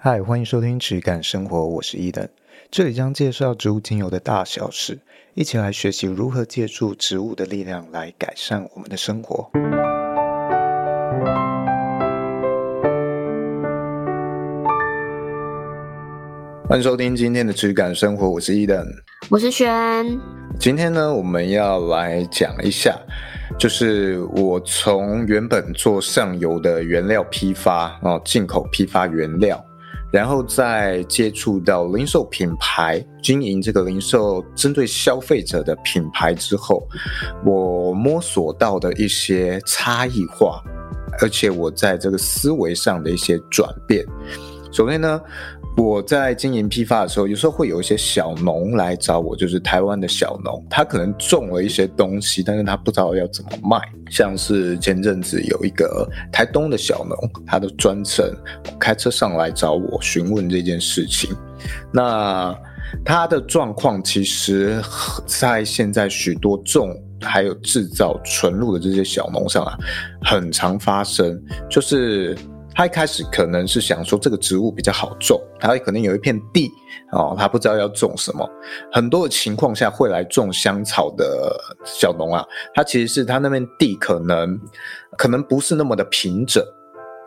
嗨，欢迎收听质感生活，我是伊登，这里将介绍植物精油的大小事，一起来学习如何借助植物的力量来改善我们的生活。欢迎收听今天的质感生活，我是伊登，我是轩。今天呢，我们要来讲一下，就是我从原本做上游的原料批发哦，进口批发原料。然后再接触到零售品牌经营这个零售针对消费者的品牌之后，我摸索到的一些差异化，而且我在这个思维上的一些转变。首先呢，我在经营批发的时候，有时候会有一些小农来找我，就是台湾的小农，他可能种了一些东西，但是他不知道要怎么卖。像是前阵子有一个台东的小农，他的专程开车上来找我询问这件事情。那他的状况其实，在现在许多种还有制造纯露的这些小农上啊，很常发生，就是。他一开始可能是想说这个植物比较好种，他可能有一片地哦，他不知道要种什么。很多的情况下会来种香草的小农啊，他其实是他那边地可能可能不是那么的平整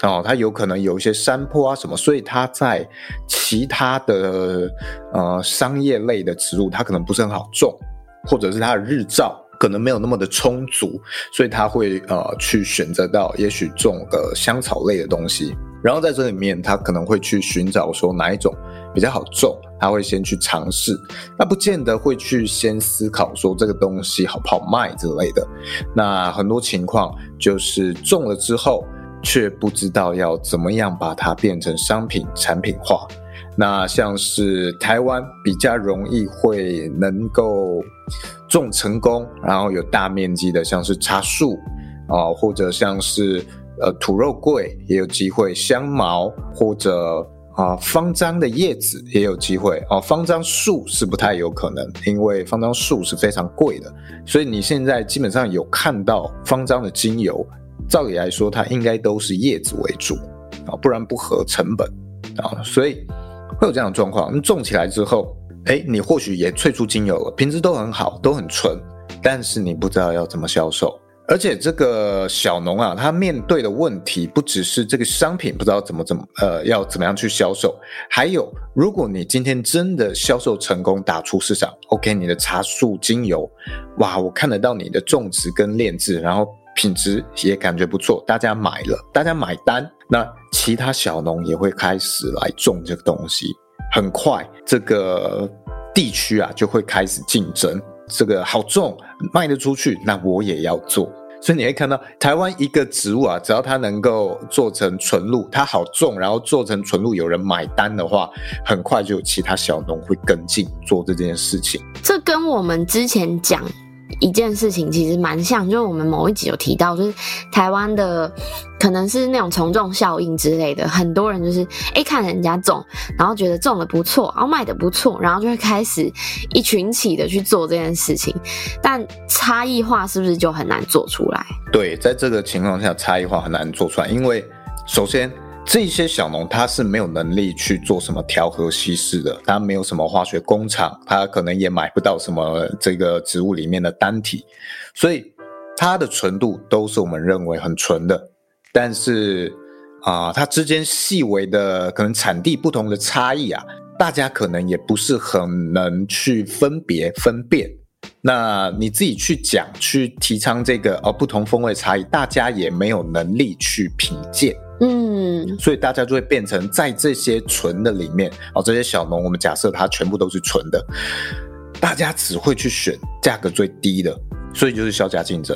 哦，他有可能有一些山坡啊什么，所以他在其他的呃商业类的植物，他可能不是很好种，或者是他的日照。可能没有那么的充足，所以他会呃去选择到也许种个香草类的东西，然后在这里面他可能会去寻找说哪一种比较好种，他会先去尝试，那不见得会去先思考说这个东西好不好卖之类的。那很多情况就是种了之后，却不知道要怎么样把它变成商品产品化。那像是台湾比较容易会能够种成功，然后有大面积的，像是茶树啊、或者像是呃土肉桂也有机会，香茅或者啊、方、樟的叶子也有机会哦。芳樟树是不太有可能，因为方樟树是非常贵的，所以你现在基本上有看到方樟的精油，照理来说它应该都是叶子为主啊，不然不合成本啊，所以。会有这样的状况，你种起来之后，哎，你或许也萃出精油了，品质都很好，都很纯，但是你不知道要怎么销售。而且这个小农啊，他面对的问题不只是这个商品不知道怎么怎么呃要怎么样去销售，还有如果你今天真的销售成功，打出市场，OK，你的茶树精油，哇，我看得到你的种植跟炼制，然后品质也感觉不错，大家买了，大家买单，那。其他小农也会开始来种这个东西，很快这个地区啊就会开始竞争。这个好种，卖得出去，那我也要做。所以你会看到台湾一个植物啊，只要它能够做成纯露，它好种，然后做成纯露有人买单的话，很快就有其他小农会跟进做这件事情。这跟我们之前讲。一件事情其实蛮像，就是我们某一集有提到，就是台湾的可能是那种从众效应之类的，很多人就是哎看人家种，然后觉得种的不错，然后卖的不错，然后就会开始一群起的去做这件事情，但差异化是不是就很难做出来？对，在这个情况下，差异化很难做出来，因为首先。这些小农他是没有能力去做什么调和稀释的，他没有什么化学工厂，他可能也买不到什么这个植物里面的单体，所以它的纯度都是我们认为很纯的。但是啊、它之间细微的可能产地不同的差异啊，大家可能也不是很能去分别分辨。那你自己去讲去提倡这个哦，不同风味差异，大家也没有能力去品鉴。嗯，所以大家就会变成在这些纯的里面哦，这些小农，我们假设它全部都是纯的，大家只会去选价格最低的，所以就是削价竞争，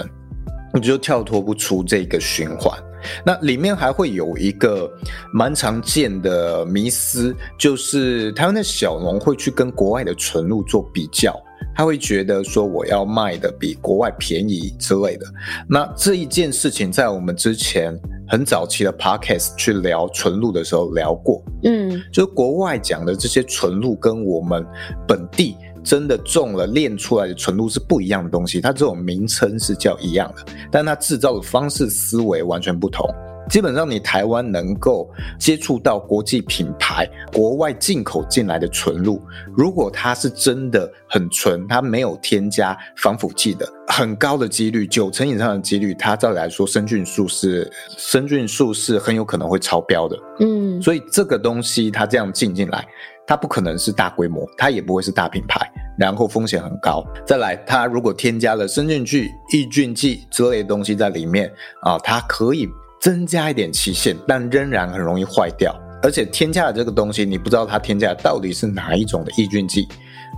你就跳脱不出这个循环。那里面还会有一个蛮常见的迷思，就是台湾的小农会去跟国外的纯露做比较。他会觉得说我要卖的比国外便宜之类的。那这一件事情在我们之前很早期的 podcast 去聊纯露的时候聊过，嗯，就是国外讲的这些纯露跟我们本地真的种了炼出来的纯露是不一样的东西。它这种名称是叫一样的，但它制造的方式思维完全不同。基本上，你台湾能够接触到国际品牌、国外进口进来的纯露，如果它是真的很纯，它没有添加防腐剂的，很高的几率，九成以上的几率，它照理来说，生菌数是生菌数是很有可能会超标的。嗯，所以这个东西它这样进进来，它不可能是大规模，它也不会是大品牌，然后风险很高。再来，它如果添加了生菌剂、抑菌剂之类的东西在里面啊，它可以。增加一点期限，但仍然很容易坏掉。而且添加了这个东西，你不知道它添加到底是哪一种的抑菌剂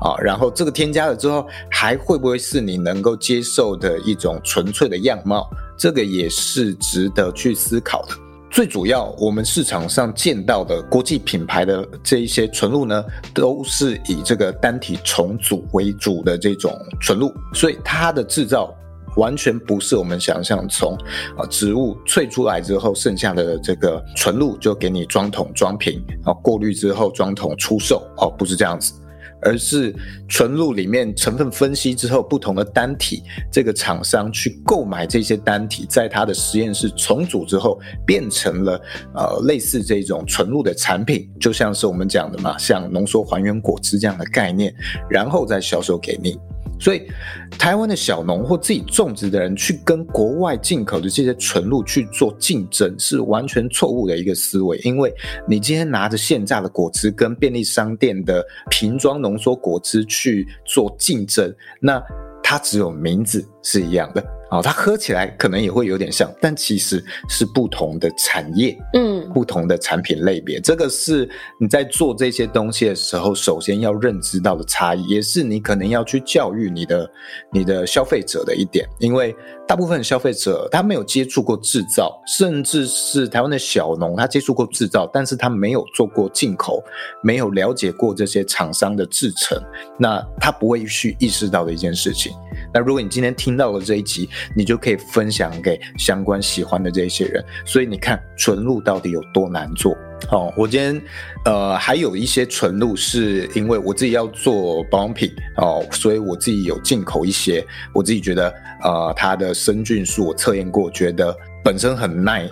啊。然后这个添加了之后，还会不会是你能够接受的一种纯粹的样貌？这个也是值得去思考的。最主要，我们市场上见到的国际品牌的这一些纯露呢，都是以这个单体重组为主的这种纯露，所以它的制造。完全不是我们想象从啊植物萃出来之后剩下的这个纯露就给你装桶装瓶啊过滤之后装桶出售哦，不是这样子，而是纯露里面成分分析之后不同的单体，这个厂商去购买这些单体，在他的实验室重组之后变成了呃类似这种纯露的产品，就像是我们讲的嘛，像浓缩还原果汁这样的概念，然后再销售给你。所以，台湾的小农或自己种植的人去跟国外进口的这些纯露去做竞争，是完全错误的一个思维。因为你今天拿着现榨的果汁跟便利商店的瓶装浓缩果汁去做竞争，那它只有名字是一样的。哦，它喝起来可能也会有点像，但其实是不同的产业，嗯，不同的产品类别。这个是你在做这些东西的时候，首先要认知到的差异，也是你可能要去教育你的你的消费者的一点。因为大部分消费者他没有接触过制造，甚至是台湾的小农，他接触过制造，但是他没有做过进口，没有了解过这些厂商的制成，那他不会去意识到的一件事情。那如果你今天听到了这一集，你就可以分享给相关喜欢的这些人。所以你看纯露到底有多难做？哦，我今天呃还有一些纯露是因为我自己要做保养品哦，所以我自己有进口一些。我自己觉得呃它的生菌素我测验过，觉得本身很耐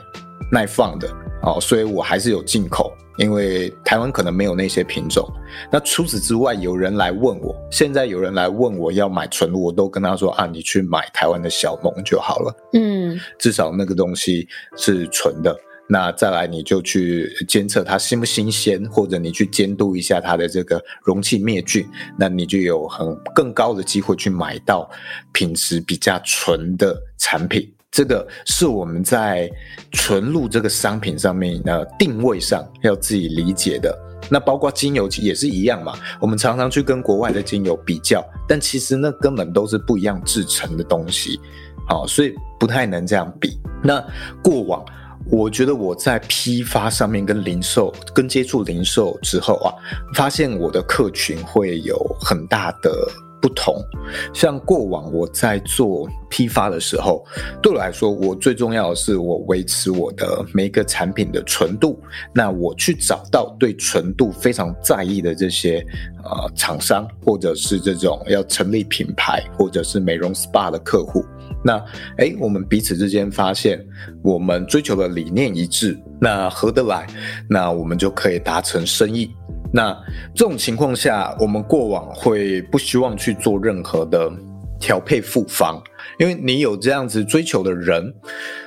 耐放的哦，所以我还是有进口。因为台湾可能没有那些品种，那除此之外，有人来问我，现在有人来问我要买纯露，我都跟他说啊，你去买台湾的小农就好了，嗯，至少那个东西是纯的。那再来你就去监测它新不新鲜，或者你去监督一下它的这个容器灭菌，那你就有很更高的机会去买到品质比较纯的产品。这个是我们在纯露这个商品上面的定位上要自己理解的。那包括精油也是一样嘛，我们常常去跟国外的精油比较，但其实那根本都是不一样制成的东西，好，所以不太能这样比。那过往我觉得我在批发上面跟零售跟接触零售之后啊，发现我的客群会有很大的。不同，像过往我在做批发的时候，对我来说，我最重要的是我维持我的每一个产品的纯度。那我去找到对纯度非常在意的这些呃厂商，或者是这种要成立品牌或者是美容 SPA 的客户。那诶，我们彼此之间发现我们追求的理念一致，那合得来，那我们就可以达成生意。那这种情况下，我们过往会不希望去做任何的调配复方，因为你有这样子追求的人，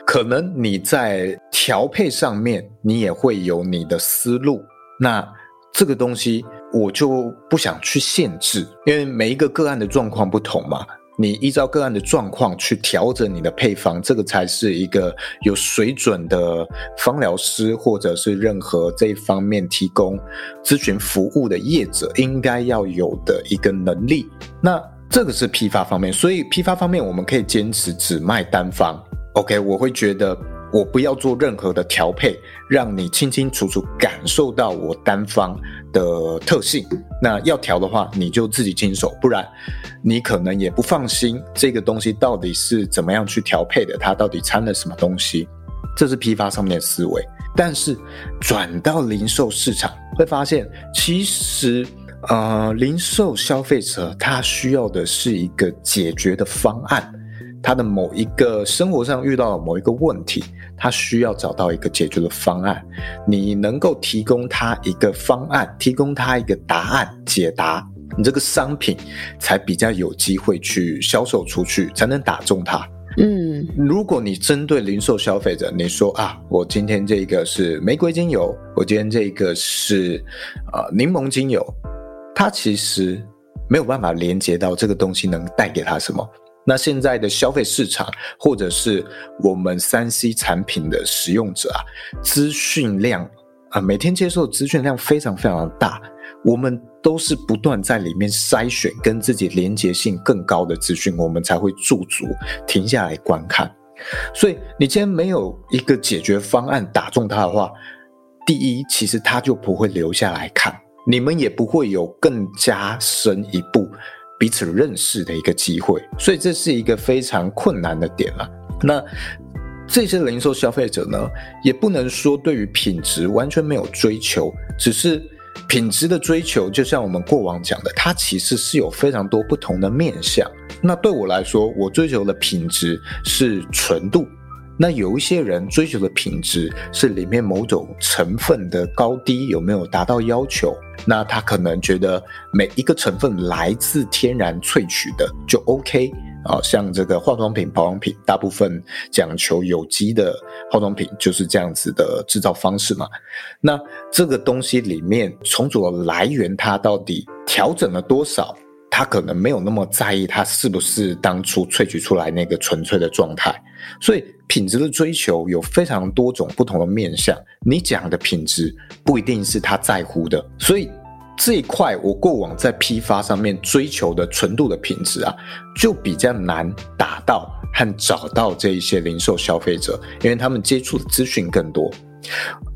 可能你在调配上面你也会有你的思路。那这个东西我就不想去限制，因为每一个个案的状况不同嘛。你依照个案的状况去调整你的配方，这个才是一个有水准的芳疗师，或者是任何这一方面提供咨询服务的业者应该要有的一个能力。那这个是批发方面，所以批发方面我们可以坚持只卖单方。OK，我会觉得。我不要做任何的调配，让你清清楚楚感受到我单方的特性。那要调的话，你就自己经手，不然你可能也不放心这个东西到底是怎么样去调配的，它到底掺了什么东西。这是批发上面的思维。但是转到零售市场，会发现其实呃，零售消费者他需要的是一个解决的方案。他的某一个生活上遇到了某一个问题，他需要找到一个解决的方案。你能够提供他一个方案，提供他一个答案解答，你这个商品才比较有机会去销售出去，才能打中他。嗯，如果你针对零售消费者，你说啊，我今天这个是玫瑰精油，我今天这个是呃柠檬精油，他其实没有办法连接到这个东西能带给他什么。那现在的消费市场，或者是我们三 C 产品的使用者啊，资讯量啊，每天接受资讯量非常非常大。我们都是不断在里面筛选跟自己连结性更高的资讯，我们才会驻足停下来观看。所以，你今天没有一个解决方案打中他的话，第一，其实他就不会留下来看，你们也不会有更加深一步彼此认识的一个机会。所以，这是一个非常困难的点了。那这些零售消费者呢，也不能说对于品质完全没有追求，只是。品质的追求，就像我们过往讲的，它其实是有非常多不同的面向。那对我来说，我追求的品质是纯度；那有一些人追求的品质是里面某种成分的高低有没有达到要求。那他可能觉得每一个成分来自天然萃取的就 OK。啊，像这个化妆品、保养品，大部分讲求有机的化妆品就是这样子的制造方式嘛。那这个东西里面重组的来源，它到底调整了多少？他可能没有那么在意，它是不是当初萃取出来那个纯粹的状态。所以品质的追求有非常多种不同的面向。你讲的品质不一定是他在乎的，所以。这一块我过往在批发上面追求的纯度的品质啊，就比较难打到和找到这一些零售消费者，因为他们接触的资讯更多。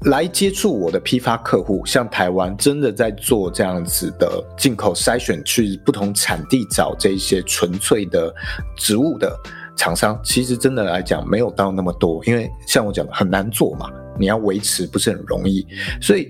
来接触我的批发客户，像台湾真的在做这样子的进口筛选，去不同产地找这些纯粹的植物的厂商，其实真的来讲没有到那么多，因为像我讲的很难做嘛，你要维持不是很容易，所以。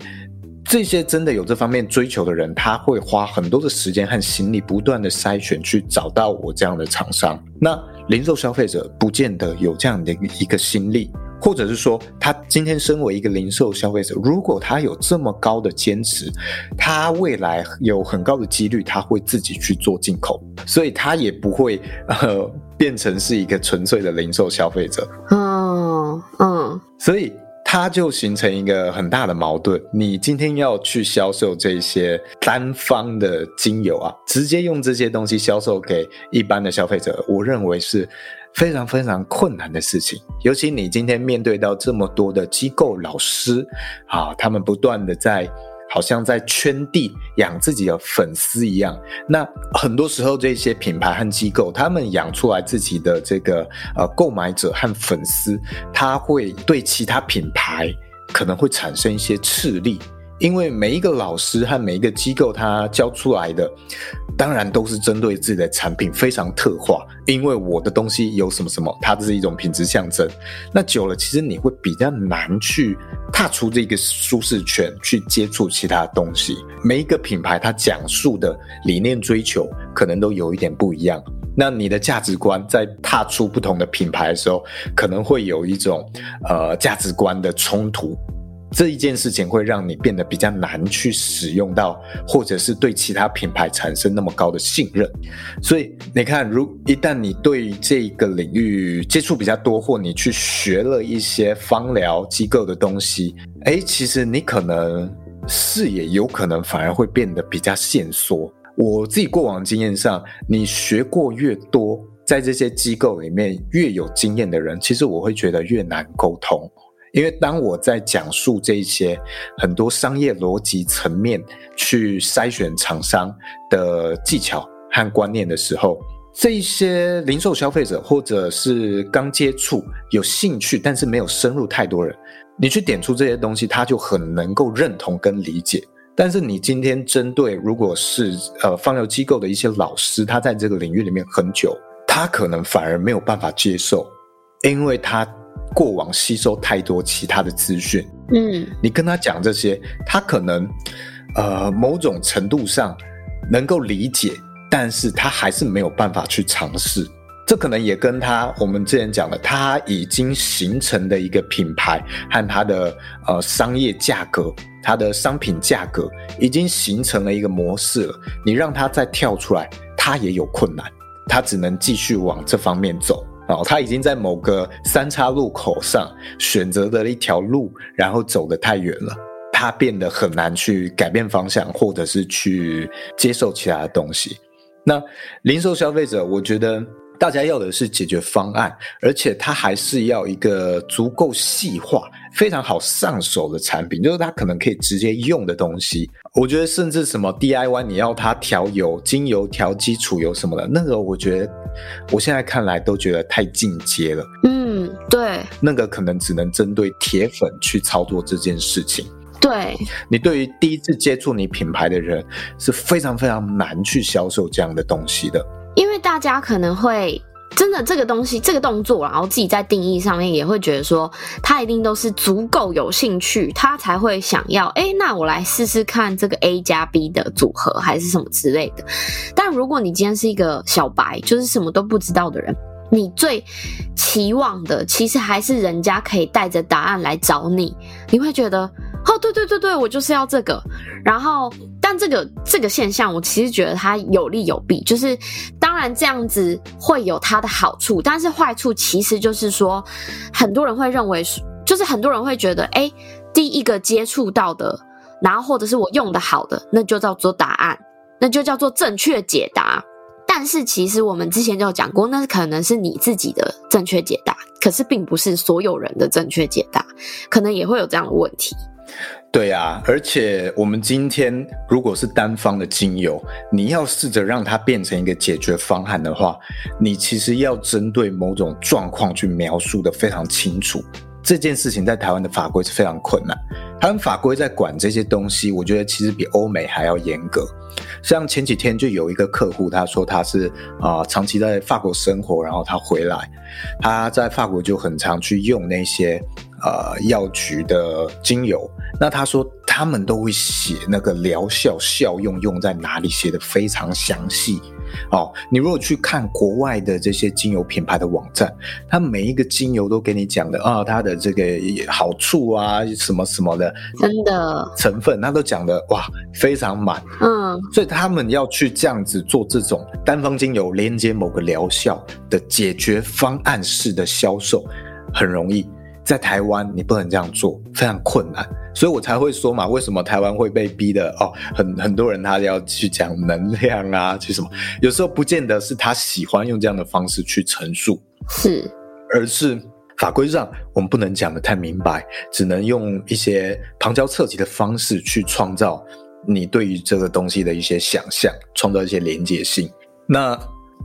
这些真的有这方面追求的人，他会花很多的时间和心力，不断的筛选，去找到我这样的厂商。那零售消费者不见得有这样的一个心力，或者是说，他今天身为一个零售消费者，如果他有这么高的坚持，他未来有很高的几率他会自己去做进口，所以他也不会呃变成是一个纯粹的零售消费者。嗯嗯，所以。它就形成一个很大的矛盾。你今天要去销售这些单方的精油啊，直接用这些东西销售给一般的消费者，我认为是非常非常困难的事情。尤其你今天面对到这么多的机构老师啊，他们不断的在。好像在圈地养自己的粉丝一样。那很多时候，这些品牌和机构，他们养出来自己的这个呃购买者和粉丝，他会对其他品牌可能会产生一些斥力。因为每一个老师和每一个机构，他教出来的，当然都是针对自己的产品非常特化。因为我的东西有什么什么，它这是一种品质象征。那久了，其实你会比较难去踏出这个舒适圈，去接触其他东西。每一个品牌，它讲述的理念追求，可能都有一点不一样。那你的价值观在踏出不同的品牌的时候，可能会有一种呃价值观的冲突。这一件事情会让你变得比较难去使用到，或者是对其他品牌产生那么高的信任。所以你看，如一旦你对这个领域接触比较多，或你去学了一些芳疗机构的东西，哎，其实你可能视野有可能反而会变得比较限缩。我自己过往经验上，你学过越多，在这些机构里面越有经验的人，其实我会觉得越难沟通。因为当我在讲述这些很多商业逻辑层面去筛选厂商的技巧和观念的时候，这一些零售消费者或者是刚接触有兴趣但是没有深入太多人，你去点出这些东西，他就很能够认同跟理解。但是你今天针对如果是呃放疗机构的一些老师，他在这个领域里面很久，他可能反而没有办法接受，因为他。过往吸收太多其他的资讯，嗯，你跟他讲这些，他可能呃某种程度上能够理解，但是他还是没有办法去尝试。这可能也跟他我们之前讲的，他已经形成的一个品牌和他的呃商业价格，他的商品价格已经形成了一个模式了。你让他再跳出来，他也有困难，他只能继续往这方面走。哦，他已经在某个三叉路口上选择了一条路，然后走得太远了，他变得很难去改变方向，或者是去接受其他的东西。那零售消费者，我觉得。大家要的是解决方案，而且它还是要一个足够细化、非常好上手的产品，就是它可能可以直接用的东西。我觉得甚至什么 DIY，你要它调油、精油调基础油什么的，那个我觉得我现在看来都觉得太进阶了。嗯，对，那个可能只能针对铁粉去操作这件事情。对，你对于第一次接触你品牌的人是非常非常难去销售这样的东西的。因为大家可能会真的这个东西这个动作，然后自己在定义上面也会觉得说，他一定都是足够有兴趣，他才会想要。诶，那我来试试看这个 A 加 B 的组合，还是什么之类的。但如果你今天是一个小白，就是什么都不知道的人，你最期望的其实还是人家可以带着答案来找你，你会觉得。哦，对对对对，我就是要这个。然后，但这个这个现象，我其实觉得它有利有弊。就是，当然这样子会有它的好处，但是坏处其实就是说，很多人会认为，就是很多人会觉得，哎，第一个接触到的，然后或者是我用的好的，那就叫做答案，那就叫做正确解答。但是其实我们之前就有讲过，那可能是你自己的正确解答，可是并不是所有人的正确解答，可能也会有这样的问题。对啊，而且我们今天如果是单方的精油，你要试着让它变成一个解决方案的话，你其实要针对某种状况去描述得非常清楚。这件事情在台湾的法规是非常困难，台湾法规在管这些东西，我觉得其实比欧美还要严格。像前几天就有一个客户，他说他是啊、长期在法国生活，然后他回来，他在法国就很常去用那些呃药局的精油。那他说他们都会写那个疗效效用用在哪里，写得非常详细。哦，你如果去看国外的这些精油品牌的网站，它每一个精油都给你讲的啊、哦，它的这个好处啊，什么什么的，真的成分，它都讲的哇，非常满。嗯，所以他们要去这样子做这种单方精油连接某个疗效的解决方案式的销售，很容易。在台湾，你不能这样做，非常困难。所以我才会说嘛，为什么台湾会被逼的哦？很很多人他要去讲能量啊，去什么？有时候不见得是他喜欢用这样的方式去陈述，是，而是法规上我们不能讲的太明白，只能用一些旁敲侧击的方式去创造你对于这个东西的一些想象，创造一些连结性。那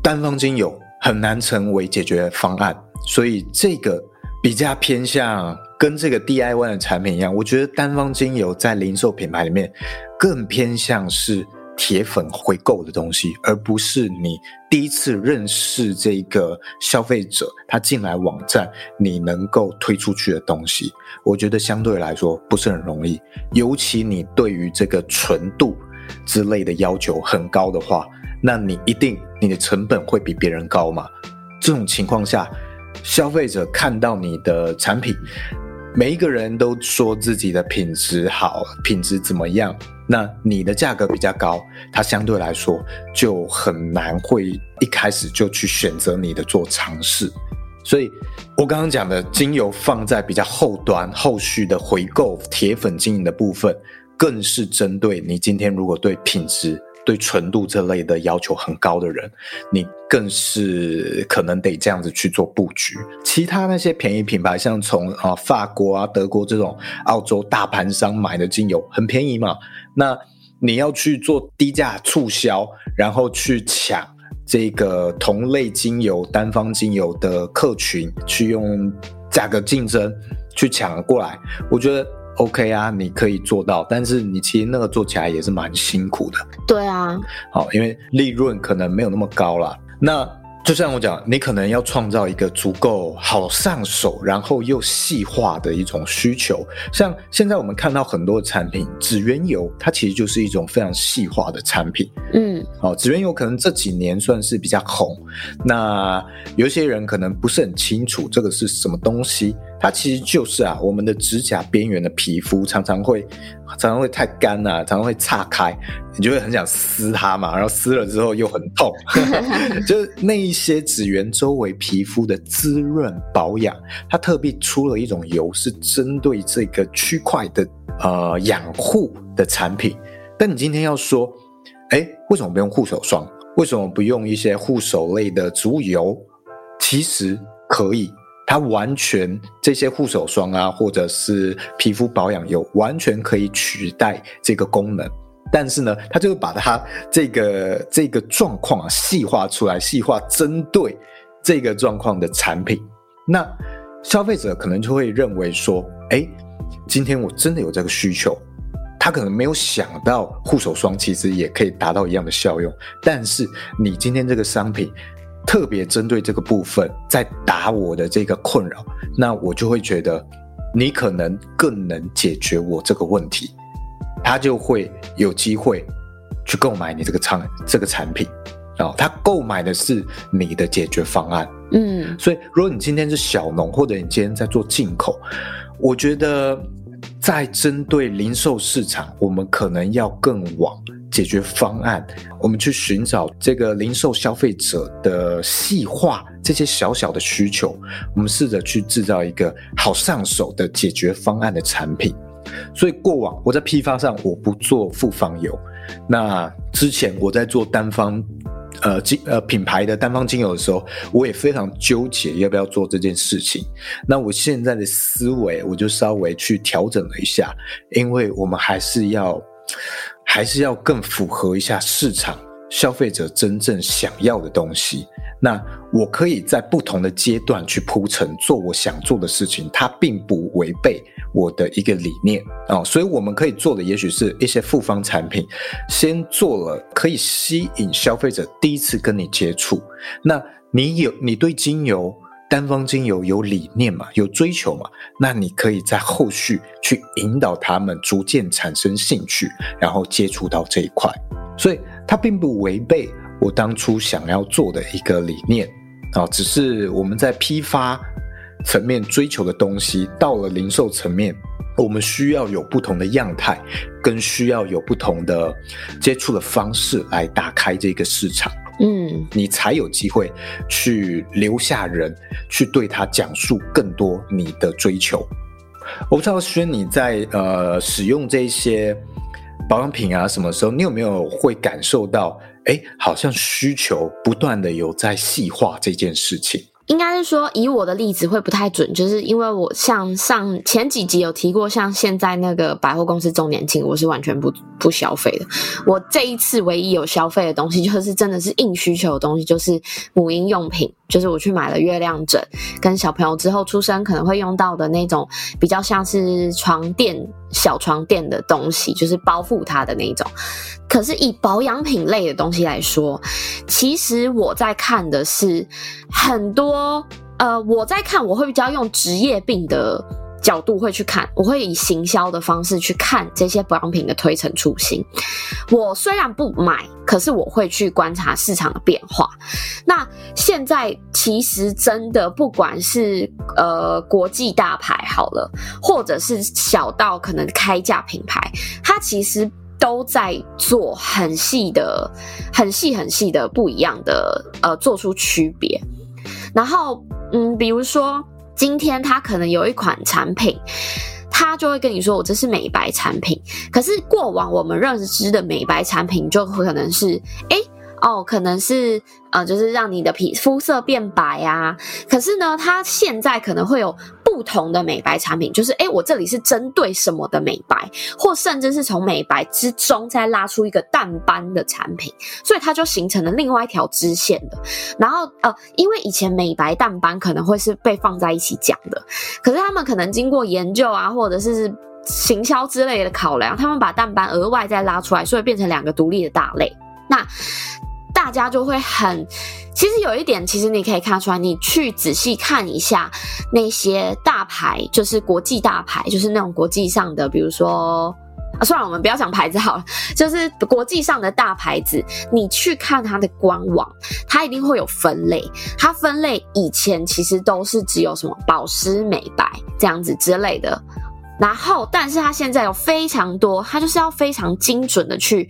单方精油很难成为解决方案，所以这个比较偏向。跟这个 DIY 的产品一样，我觉得单方精油在零售品牌里面更偏向是铁粉回购的东西，而不是你第一次认识这个消费者，他进来网站你能够推出去的东西。我觉得相对来说不是很容易，尤其你对于这个纯度之类的要求很高的话，那你一定你的成本会比别人高嘛。这种情况下，消费者看到你的产品。每一个人都说自己的品质好，品质怎么样？那你的价格比较高，他相对来说就很难会一开始就去选择你的做尝试。所以，我刚刚讲的精油放在比较后端，后续的回购铁粉经营的部分，更是针对你今天如果对品质。对纯度这类的要求很高的人，你更是可能得这样子去做布局。其他那些便宜品牌，像从啊法国啊、德国这种澳洲大盘商买的精油很便宜嘛，那你要去做低价促销，然后去抢这个同类精油、单方精油的客群，去用价格竞争去抢过来，我觉得。OK 啊，你可以做到，但是你其实那个做起来也是蛮辛苦的。对啊，好，因为利润可能没有那么高啦。那就像我讲，你可能要创造一个足够好上手，然后又细化的一种需求。像现在我们看到很多的产品，指缘油，它其实就是一种非常细化的产品。嗯，好，指缘油可能这几年算是比较红。那有些人可能不是很清楚这个是什么东西。它其实就是啊，我们的指甲边缘的皮肤常常会，常常会太干啊，常常会岔开，你就会很想撕它嘛，然后撕了之后又很痛，就是那一些指缘周围皮肤的滋润保养，它特别出了一种油，是针对这个区块的呃养护的产品。但你今天要说，哎，为什么不用护手霜？为什么不用一些护手类的植物油？其实可以。它完全这些护手霜啊，或者是皮肤保养油，完全可以取代这个功能。但是呢，它就是把它这个这个状况啊细化出来，细化针对这个状况的产品。那消费者可能就会认为说，哎，今天我真的有这个需求。他可能没有想到护手霜其实也可以达到一样的效用。但是你今天这个商品。特别针对这个部分，在打我的这个困扰，那我就会觉得你可能更能解决我这个问题，他就会有机会去购买你这个产这个产品，然后他购买的是你的解决方案。嗯，所以如果你今天是小农，或者你今天在做进口，我觉得在针对零售市场，我们可能要更往。解决方案，我们去寻找这个零售消费者的细化这些小小的需求，我们试着去制造一个好上手的解决方案的产品。所以过往我在批发上我不做复方油，那之前我在做单方呃精呃品牌的单方精油的时候，我也非常纠结要不要做这件事情。那我现在的思维我就稍微去调整了一下，因为我们还是要。还是要更符合一下市场消费者真正想要的东西。那我可以在不同的阶段去铺陈做我想做的事情，它并不违背我的一个理念啊。所以我们可以做的，也许是一些复方产品，先做了可以吸引消费者第一次跟你接触。那你有你对精油，单方精油有理念嘛，有追求嘛，那你可以在后续去引导他们逐渐产生兴趣，然后接触到这一块，所以它并不违背我当初想要做的一个理念啊，只是我们在批发层面追求的东西，到了零售层面，我们需要有不同的样态，跟需要有不同的接触的方式来打开这个市场。嗯，你才有机会去留下人，去对他讲述更多你的追求。我不知道轩你在呃使用这些保养品啊，什么时候你有没有会感受到，哎，好像需求不断的有在细化这件事情？应该是说，以我的例子会不太准，就是因为我像上前几集有提过，像现在那个百货公司周年庆，我是完全不不消费的。我这一次唯一有消费的东西，就是真的是硬需求的东西，就是母婴用品。就是我去买了月亮枕，跟小朋友之后出生可能会用到的那种比较像是床垫、小床垫的东西，就是包覆它的那种。可是以保养品类的东西来说，其实我在看的是很多，呃，我在看我会比较用职业病的。角度会去看，我会以行销的方式去看这些保养品的推陈出新。我虽然不买，可是我会去观察市场的变化。那现在其实真的不管是呃国际大牌好了，或者是小到可能开价品牌，它其实都在做很细的、很细、很细的不一样的呃做出区别。然后嗯，比如说。今天他可能有一款产品，他就会跟你说：“我这是美白产品。”可是过往我们认知的美白产品，就可能是，诶，哦，可能是。呃，就是让你的皮肤色变白啊。可是呢，它现在可能会有不同的美白产品，就是诶，我这里是针对什么的美白，或甚至是从美白之中再拉出一个淡斑的产品，所以它就形成了另外一条支线的。然后呃，因为以前美白淡斑可能会是被放在一起讲的，可是他们可能经过研究啊，或者是行销之类的考量，他们把淡斑额外再拉出来，所以变成两个独立的大类。那。大家就会很其实有一点，其实你可以看出来，你去仔细看一下那些大牌，就是国际大牌，就是那种国际上的，比如说。啊，算了，我们不要讲牌子好了，就是国际上的大牌子，你去看它的官网，它一定会有分类。它分类以前其实都是只有什么保湿、美白这样子之类的，然后，但是它现在有非常多，它就是要非常精准的去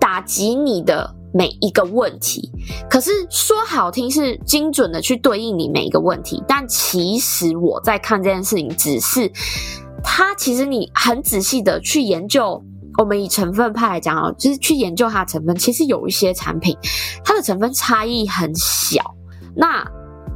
打击你的每一个问题。可是说好听是精准的去对应你每一个问题，但其实我在看这件事情只是。它其实你很仔细的去研究，我们以成分派来讲啊，就是去研究它的成分，其实有一些产品，它的成分差异很小，那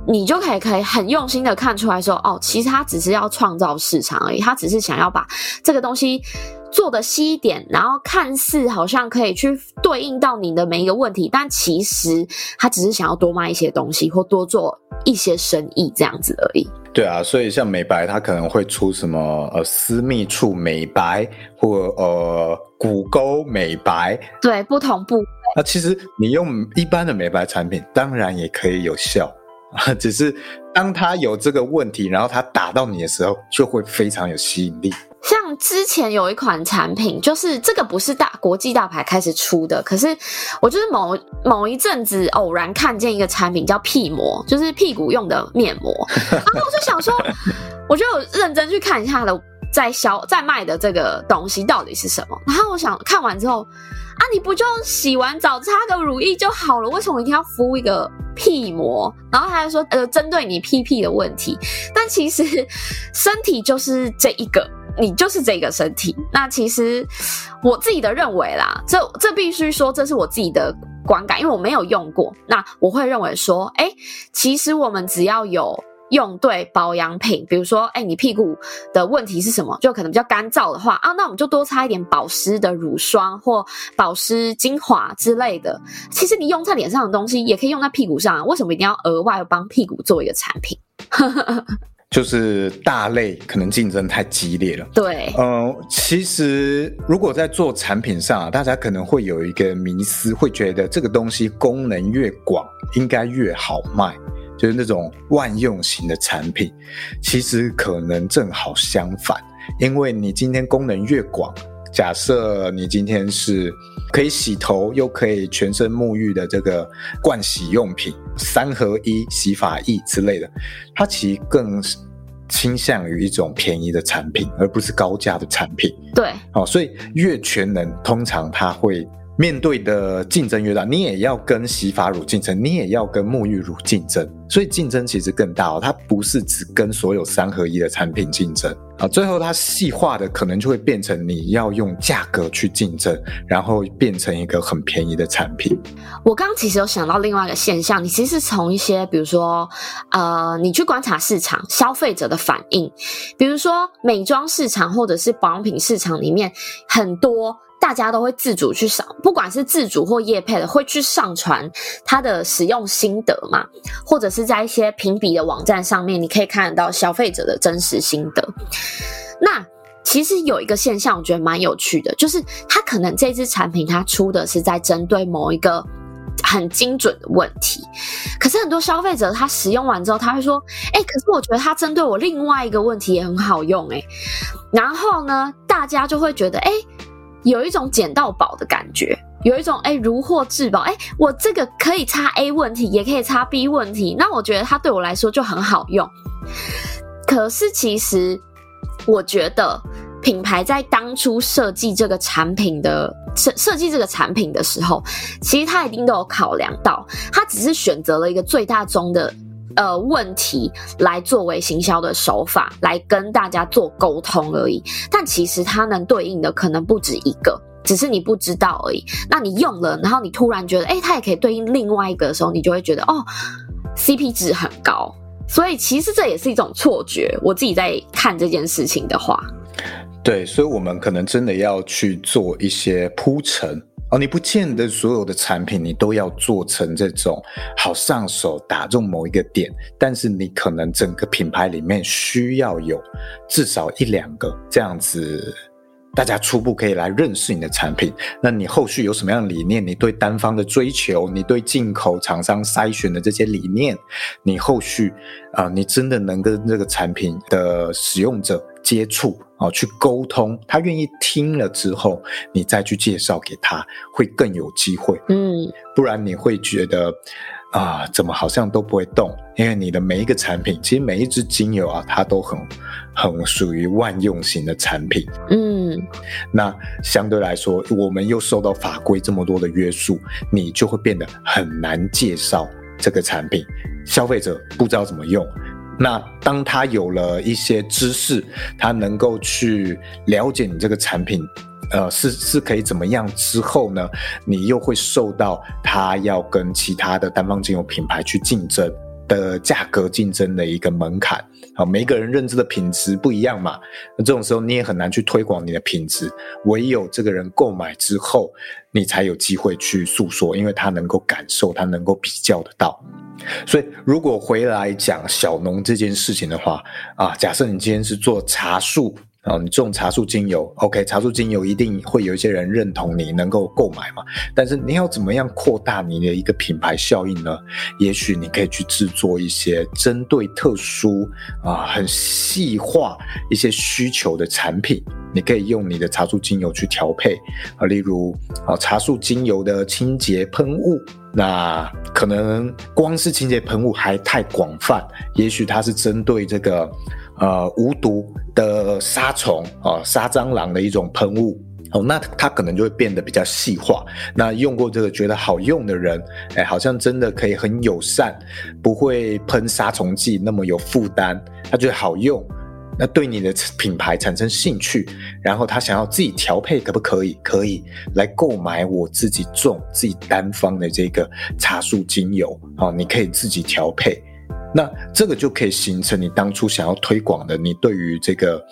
你就可以可以很用心的看出来说，哦，其实它只是要创造市场而已，它只是想要把这个东西做的细一点，然后看似好像可以去对应到你的每一个问题，但其实他只是想要多卖一些东西或多做一些生意这样子而已。对啊，所以像美白，它可能会出什么呃私密处美白或呃骨沟美白，对，不同部位。那其实你用一般的美白产品，当然也可以有效，只是当它有这个问题，然后它打到你的时候，就会非常有吸引力。像之前有一款产品，就是这个不是大国际大牌开始出的，可是我就是某某一阵子偶然看见一个产品叫屁膜，就是屁股用的面膜，然后我就想说，我就认真去看一下它的在销在卖的这个东西到底是什么，然后我想看完之后，啊，你不就洗完澡擦个乳液就好了，为什么一定要敷一个屁膜？然后他还说，呃，针对你屁屁的问题，但其实身体就是这一个。你就是这个身体，那其实我自己的认为啦，这这必须说这是我自己的观感，因为我没有用过。那我会认为说，哎，其实我们只要有用对保养品，比如说，哎，你屁股的问题是什么？就可能比较干燥的话啊，那我们就多擦一点保湿的乳霜或保湿精华之类的。其实你用在脸上的东西，也可以用在屁股上啊，为什么一定要额外帮屁股做一个产品？就是大类可能竞争太激烈了。对，呃，其实如果在做产品上啊，大家可能会有一个迷思，会觉得这个东西功能越广，应该越好卖，就是那种万用型的产品。其实可能正好相反，因为你今天功能越广，假设你今天是可以洗头又可以全身沐浴的这个盥洗用品，三合一洗发液之类的，它其实更倾向于一种便宜的产品，而不是高价的产品。对，好，所以越全能，通常它会。面对的竞争越大，你也要跟洗发乳竞争，你也要跟沐浴乳竞争，所以竞争其实更大哦。它不是只跟所有三合一的产品竞争啊，最后它细化的可能就会变成你要用价格去竞争，然后变成一个很便宜的产品。我刚刚其实有想到另外一个现象，你其实是从一些比如说呃，你去观察市场消费者的反应，比如说美妆市场或者是保养品市场里面很多。大家都会自主去上，不管是自主或业配的，会去上传他的使用心得嘛，或者是在一些评比的网站上面，你可以看得到消费者的真实心得。那其实有一个现象，我觉得蛮有趣的，就是他可能这支产品他出的是在针对某一个很精准的问题，可是很多消费者他使用完之后，他会说：“哎，可是我觉得他针对我另外一个问题也很好用。”哎，然后呢，大家就会觉得：“哎。”有一种捡到宝的感觉，有一种哎如获至宝，哎，我这个可以插 A 问题，也可以插 B 问题，那我觉得它对我来说就很好用。可是其实我觉得品牌在当初设计这个产品的设设计这个产品的时候，其实它一定都有考量到，它只是选择了一个最大宗的。呃，问题来作为行销的手法来跟大家做沟通而已，但其实它能对应的可能不止一个，只是你不知道而已。那你用了，然后你突然觉得，哎，它也可以对应另外一个的时候，你就会觉得，哦，CP 值很高。所以其实这也是一种错觉。我自己在看这件事情的话，对，所以我们可能真的要去做一些铺陈。哦，你不见得所有的产品你都要做成这种好上手，打中某一个点，但是你可能整个品牌里面需要有至少一两个这样子大家初步可以来认识你的产品。那你后续有什么样的理念？你对单方的追求，你对进口厂商筛选的这些理念，你后续啊、你真的能跟这个产品的使用者接触啊、呃，去沟通，他愿意听了之后，你再去介绍给他，会更有机会。嗯，不然你会觉得。啊，怎么好像都不会动？因为你的每一个产品，其实每一支精油啊，它都很很属于万用型的产品。嗯，那相对来说，我们又受到法规这么多的约束，你就会变得很难介绍这个产品，消费者不知道怎么用。那当他有了一些知识，他能够去了解你这个产品。呃，是是可以怎么样之后呢？你又会受到他要跟其他的单方精油品牌去竞争的价格竞争的一个门槛。好，每一个人认知的品质不一样嘛，那这种时候你也很难去推广你的品质。唯有这个人购买之后，你才有机会去诉说，因为他能够感受，他能够比较得到。所以，如果回来讲小农这件事情的话，啊，假设你今天是做茶树。啊，你种茶树精油，OK，茶树精油一定会有一些人认同你，能够购买嘛。但是你要怎么样扩大你的一个品牌效应呢？也许你可以去制作一些针对特殊啊、很细化一些需求的产品。你可以用你的茶树精油去调配啊，例如啊，茶树精油的清洁喷雾，那可能光是清洁喷雾还太广泛，也许它是针对这个。呃，无毒的杀虫啊，杀蟑螂的一种喷雾哦，那它可能就会变得比较细化。那用过这个觉得好用的人，哎，好像真的可以很友善，不会喷杀虫剂那么有负担，他觉得好用，那对你的品牌产生兴趣，然后他想要自己调配，可不可以？可以来购买我自己种自己单方的这个茶树精油啊，你可以自己调配。那这个就可以形成你当初想要推广的，你对于这个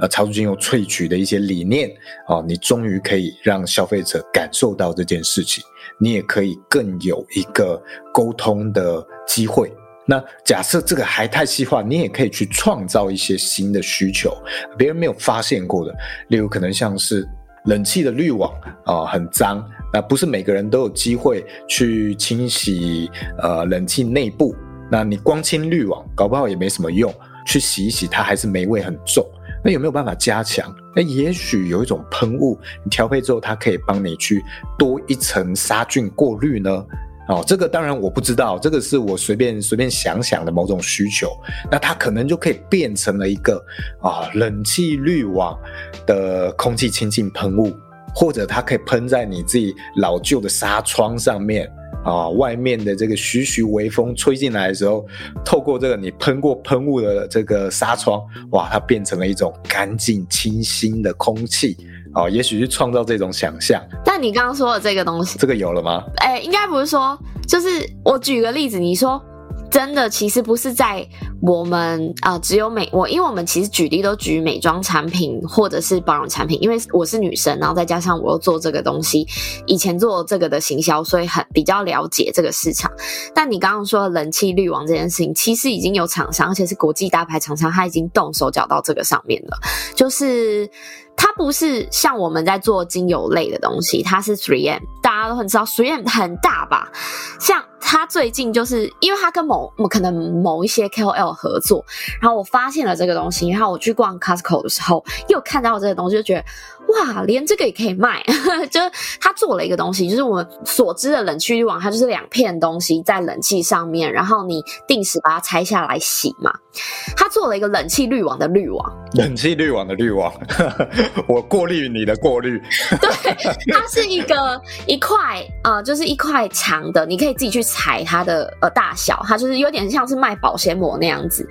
呃茶树精油萃取的一些理念啊，你终于可以让消费者感受到这件事情，你也可以更有一个沟通的机会。那假设这个还太细化，你也可以去创造一些新的需求，别人没有发现过的，例如可能像是冷气的滤网啊，很脏，那不是每个人都有机会去清洗呃冷气内部。那你光清滤网，搞不好也没什么用。去洗一洗，它还是霉味很重。那有没有办法加强？那也许有一种喷雾，你调配之后，它可以帮你去多一层杀菌过滤呢？哦，这个当然我不知道，这个是我随便随便想想的某种需求。那它可能就可以变成了一个啊，冷气滤网的空气清净喷雾，或者它可以喷在你自己老旧的纱窗上面。啊，外面的这个徐徐微风吹进来的时候，透过这个你喷过喷雾的这个纱窗，哇，它变成了一种干净清新的空气。啊，也许是创造这种想象。但你刚刚说的这个东西，这个有了吗？哎、欸，应该不是说，就是我举个例子，你说。真的，其实不是在我们啊、呃，只有美我，因为我们其实举例都举美妆产品或者是保养产品，因为我是女生，然后再加上我又做这个东西，以前做这个的行销，所以很比较了解这个市场。但你刚刚说的冷气滤网这件事情，其实已经有厂商，而且是国际大牌厂商，他已经动手脚到这个上面了，就是。它不是像我们在做精油类的东西，它是 Three M，大家都很知道 Three M 很大吧？像它最近就是因为它跟某可能某一些 KOL 合作，然后我发现了这个东西，然后我去逛 Costco 的时候又看到这个东西，就觉得。哇，连这个也可以卖，就是他做了一个东西，就是我们所知的冷气滤网，它就是两片东西在冷气上面，然后你定时把它拆下来洗嘛。他做了一个冷气滤网的滤网，冷气滤网的滤网，我过滤你的过滤。对，它是一个一块呃，就是一块长的，你可以自己去裁它的呃大小，它就是有点像是卖保鲜膜那样子，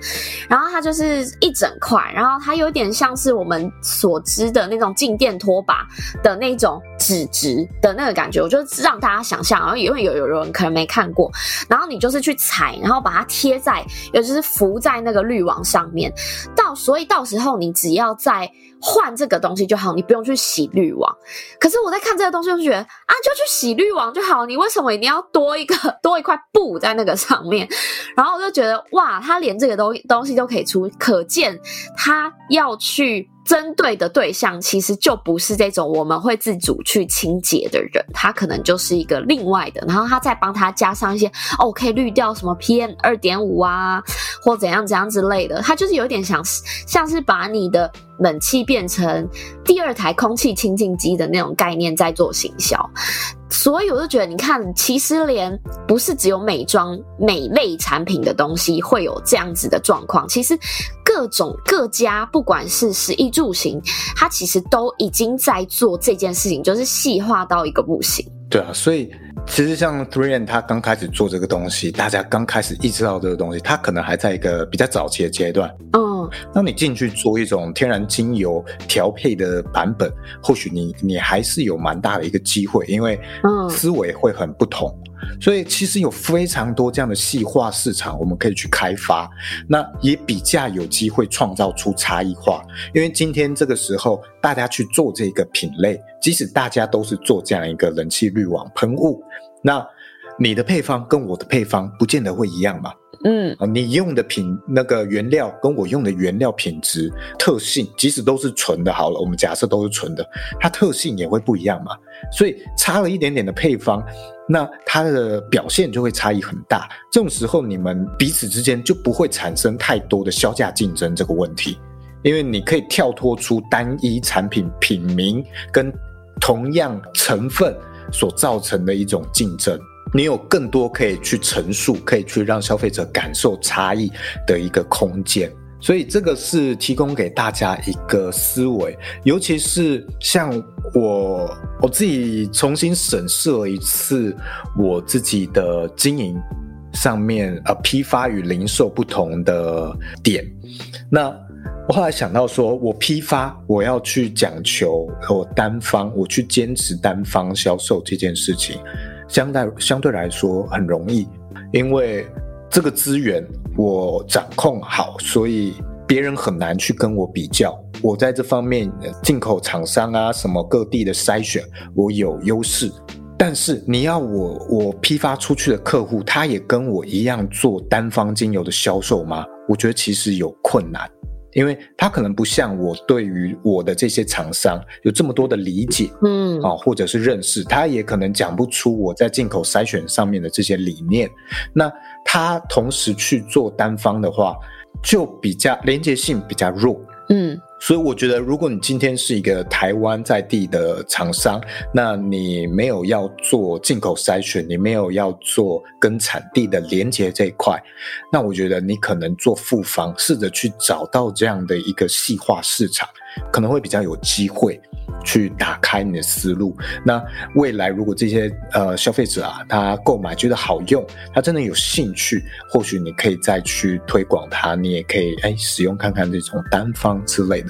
然后它就是一整块，然后它有点像是我们所知的那种静电。电拖把的那种纸质的那个感觉，我就让大家想象，然后因为有有人可能没看过，然后你就是去踩，然后把它贴在，也就是浮在那个滤网上面，到所以到时候你只要再换这个东西就好，你不用去洗滤网。可是我在看这个东西，就觉得啊，就去洗滤网就好，你为什么一定要多一个多一块布在那个上面？然后我就觉得哇，他连这个东东西都可以出，可见他要去。针对的对象其实就不是这种我们会自主去清洁的人，他可能就是一个另外的，然后他再帮他加上一些哦，可以滤掉什么 PM 二点五啊，或怎样怎样之类的，他就是有点像是像是把你的冷气变成第二台空气清净机的那种概念在做行销。所以我就觉得，你看，其实连不是只有美妆、美类产品的东西会有这样子的状况，其实各种各家，不管是食衣住行，它其实都已经在做这件事情，就是细化到一个不行。对啊，所以其实像 Three N 他刚开始做这个东西，大家刚开始意识到这个东西，他可能还在一个比较早期的阶段。嗯。那你进去做一种天然精油调配的版本，或许你你还是有蛮大的一个机会，因为思维会很不同，所以其实有非常多这样的细化市场，我们可以去开发，那也比较有机会创造出差异化。因为今天这个时候大家去做这个品类，即使大家都是做这样一个人气滤网喷雾，那你的配方跟我的配方不见得会一样嘛。嗯，你用的品那个原料跟我用的原料品质特性，即使都是纯的，好了，我们假设都是纯的，它特性也会不一样嘛。所以差了一点点的配方，那它的表现就会差异很大。这种时候，你们彼此之间就不会产生太多的销价竞争这个问题，因为你可以跳脱出单一产品品名跟同样成分所造成的一种竞争。你有更多可以去陈述，可以去让消费者感受差异的一个空间，所以这个是提供给大家一个思维，尤其是像我我自己重新审视了一次我自己的经营上面，呃，批发与零售不同的点。那我后来想到说，我批发我要去讲求我单方，我去坚持单方销售这件事情。相对相对来说很容易，因为这个资源我掌控好，所以别人很难去跟我比较。我在这方面进口厂商啊，什么各地的筛选，我有优势。但是你要我我批发出去的客户，他也跟我一样做单方精油的销售吗？我觉得其实有困难。因为他可能不像我对于我的这些厂商有这么多的理解，嗯，啊，或者是认识，他也可能讲不出我在进口筛选上面的这些理念。那他同时去做单方的话，就比较连接性比较弱，嗯。所以我觉得，如果你今天是一个台湾在地的厂商，那你没有要做进口筛选，你没有要做跟产地的连接这一块，那我觉得你可能做复方，试着去找到这样的一个细化市场，可能会比较有机会。去打开你的思路。那未来如果这些呃消费者啊，他购买觉得好用，他真的有兴趣，或许你可以再去推广它，你也可以哎使用看看这种单方之类的。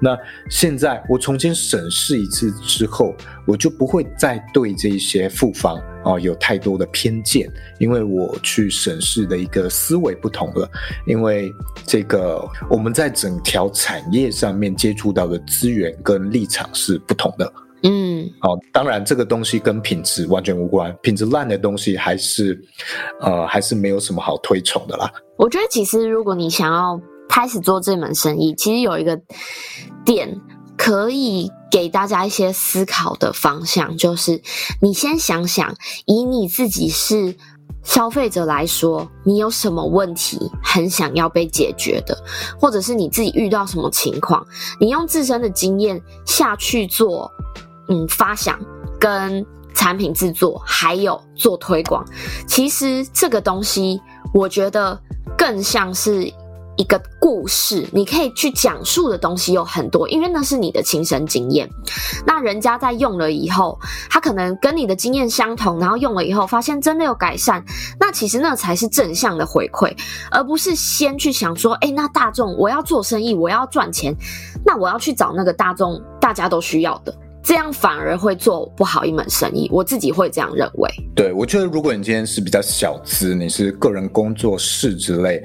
那现在我重新审视一次之后，我就不会再对这些复方。哦，有太多的偏见，因为我去审视的一个思维不同了，因为这个我们在整条产业上面接触到的资源跟立场是不同的。嗯，好，哦，当然这个东西跟品质完全无关，品质烂的东西还是呃还是没有什么好推崇的啦。我觉得其实如果你想要开始做这门生意，其实有一个点。可以给大家一些思考的方向，就是你先想想，以你自己是消费者来说，你有什么问题很想要被解决的，或者是你自己遇到什么情况，你用自身的经验下去做，嗯，发想跟产品制作，还有做推广。其实这个东西，我觉得更像是。一个故事，你可以去讲述的东西有很多，因为那是你的亲身经验。那人家在用了以后，他可能跟你的经验相同，然后用了以后发现真的有改善，那其实那才是正向的回馈，而不是先去想说，诶，那大众我要做生意，我要赚钱，那我要去找那个大众大家都需要的。这样反而会做不好一门生意，我自己会这样认为。对，我觉得如果你今天是比较小资，你是个人工作室之类，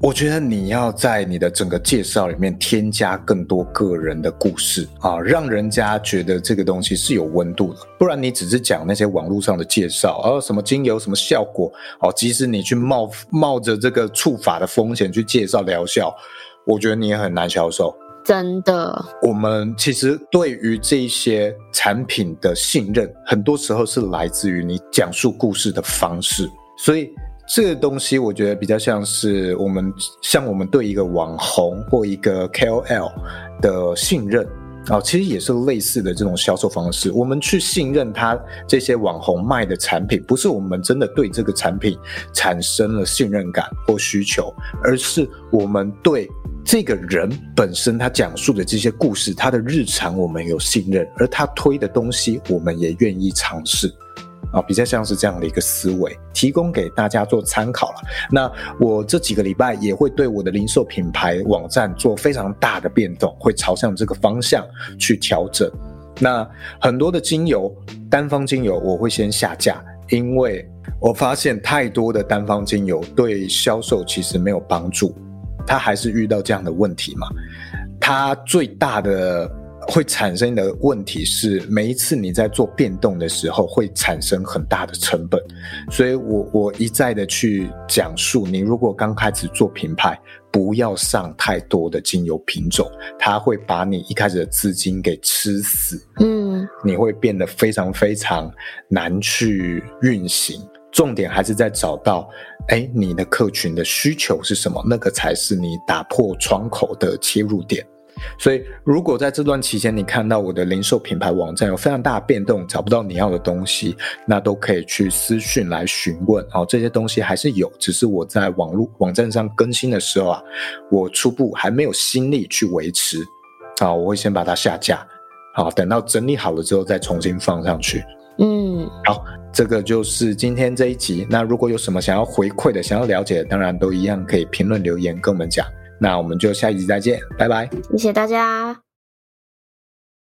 我觉得你要在你的整个介绍里面添加更多个人的故事啊，让人家觉得这个东西是有温度的。不然你只是讲那些网络上的介绍，而、啊、什么精油什么效果，哦、即使你去冒冒着这个触法的风险去介绍疗效，我觉得你也很难销售。真的，我们其实对于这些产品的信任，很多时候是来自于你讲述故事的方式，所以。这个东西我觉得比较像是我们像我们对一个网红或一个 KOL 的信任啊，其实也是类似的这种销售方式。我们去信任他这些网红卖的产品，不是我们真的对这个产品产生了信任感或需求，而是我们对这个人本身他讲述的这些故事，他的日常我们有信任，而他推的东西我们也愿意尝试。啊，比较像是这样的一个思维，提供给大家做参考了。那我这几个礼拜也会对我的零售品牌网站做非常大的变动，会朝向这个方向去调整。那很多的精油，单方精油我会先下架，因为我发现太多的单方精油对销售其实没有帮助，它还是遇到这样的问题嘛。它最大的。会产生的问题是，每一次你在做变动的时候，会产生很大的成本。所以我我一再的去讲述，你如果刚开始做品牌，不要上太多的精油品种，它会把你一开始的资金给吃死。嗯，你会变得非常非常难去运行。重点还是在找到，哎，你的客群的需求是什么？那个才是你打破窗口的切入点。所以，如果在这段期间你看到我的零售品牌网站有非常大的变动，找不到你要的东西，那都可以去私讯来询问。好，这些东西还是有，只是我在网络网站上更新的时候啊，我初步还没有心力去维持。啊，我会先把它下架。好，等到整理好了之后再重新放上去。嗯，好，这个就是今天这一集。那如果有什么想要回馈的、想要了解的，当然都一样可以评论留言跟我们讲。那我们就下一集再见，拜拜！谢谢大家。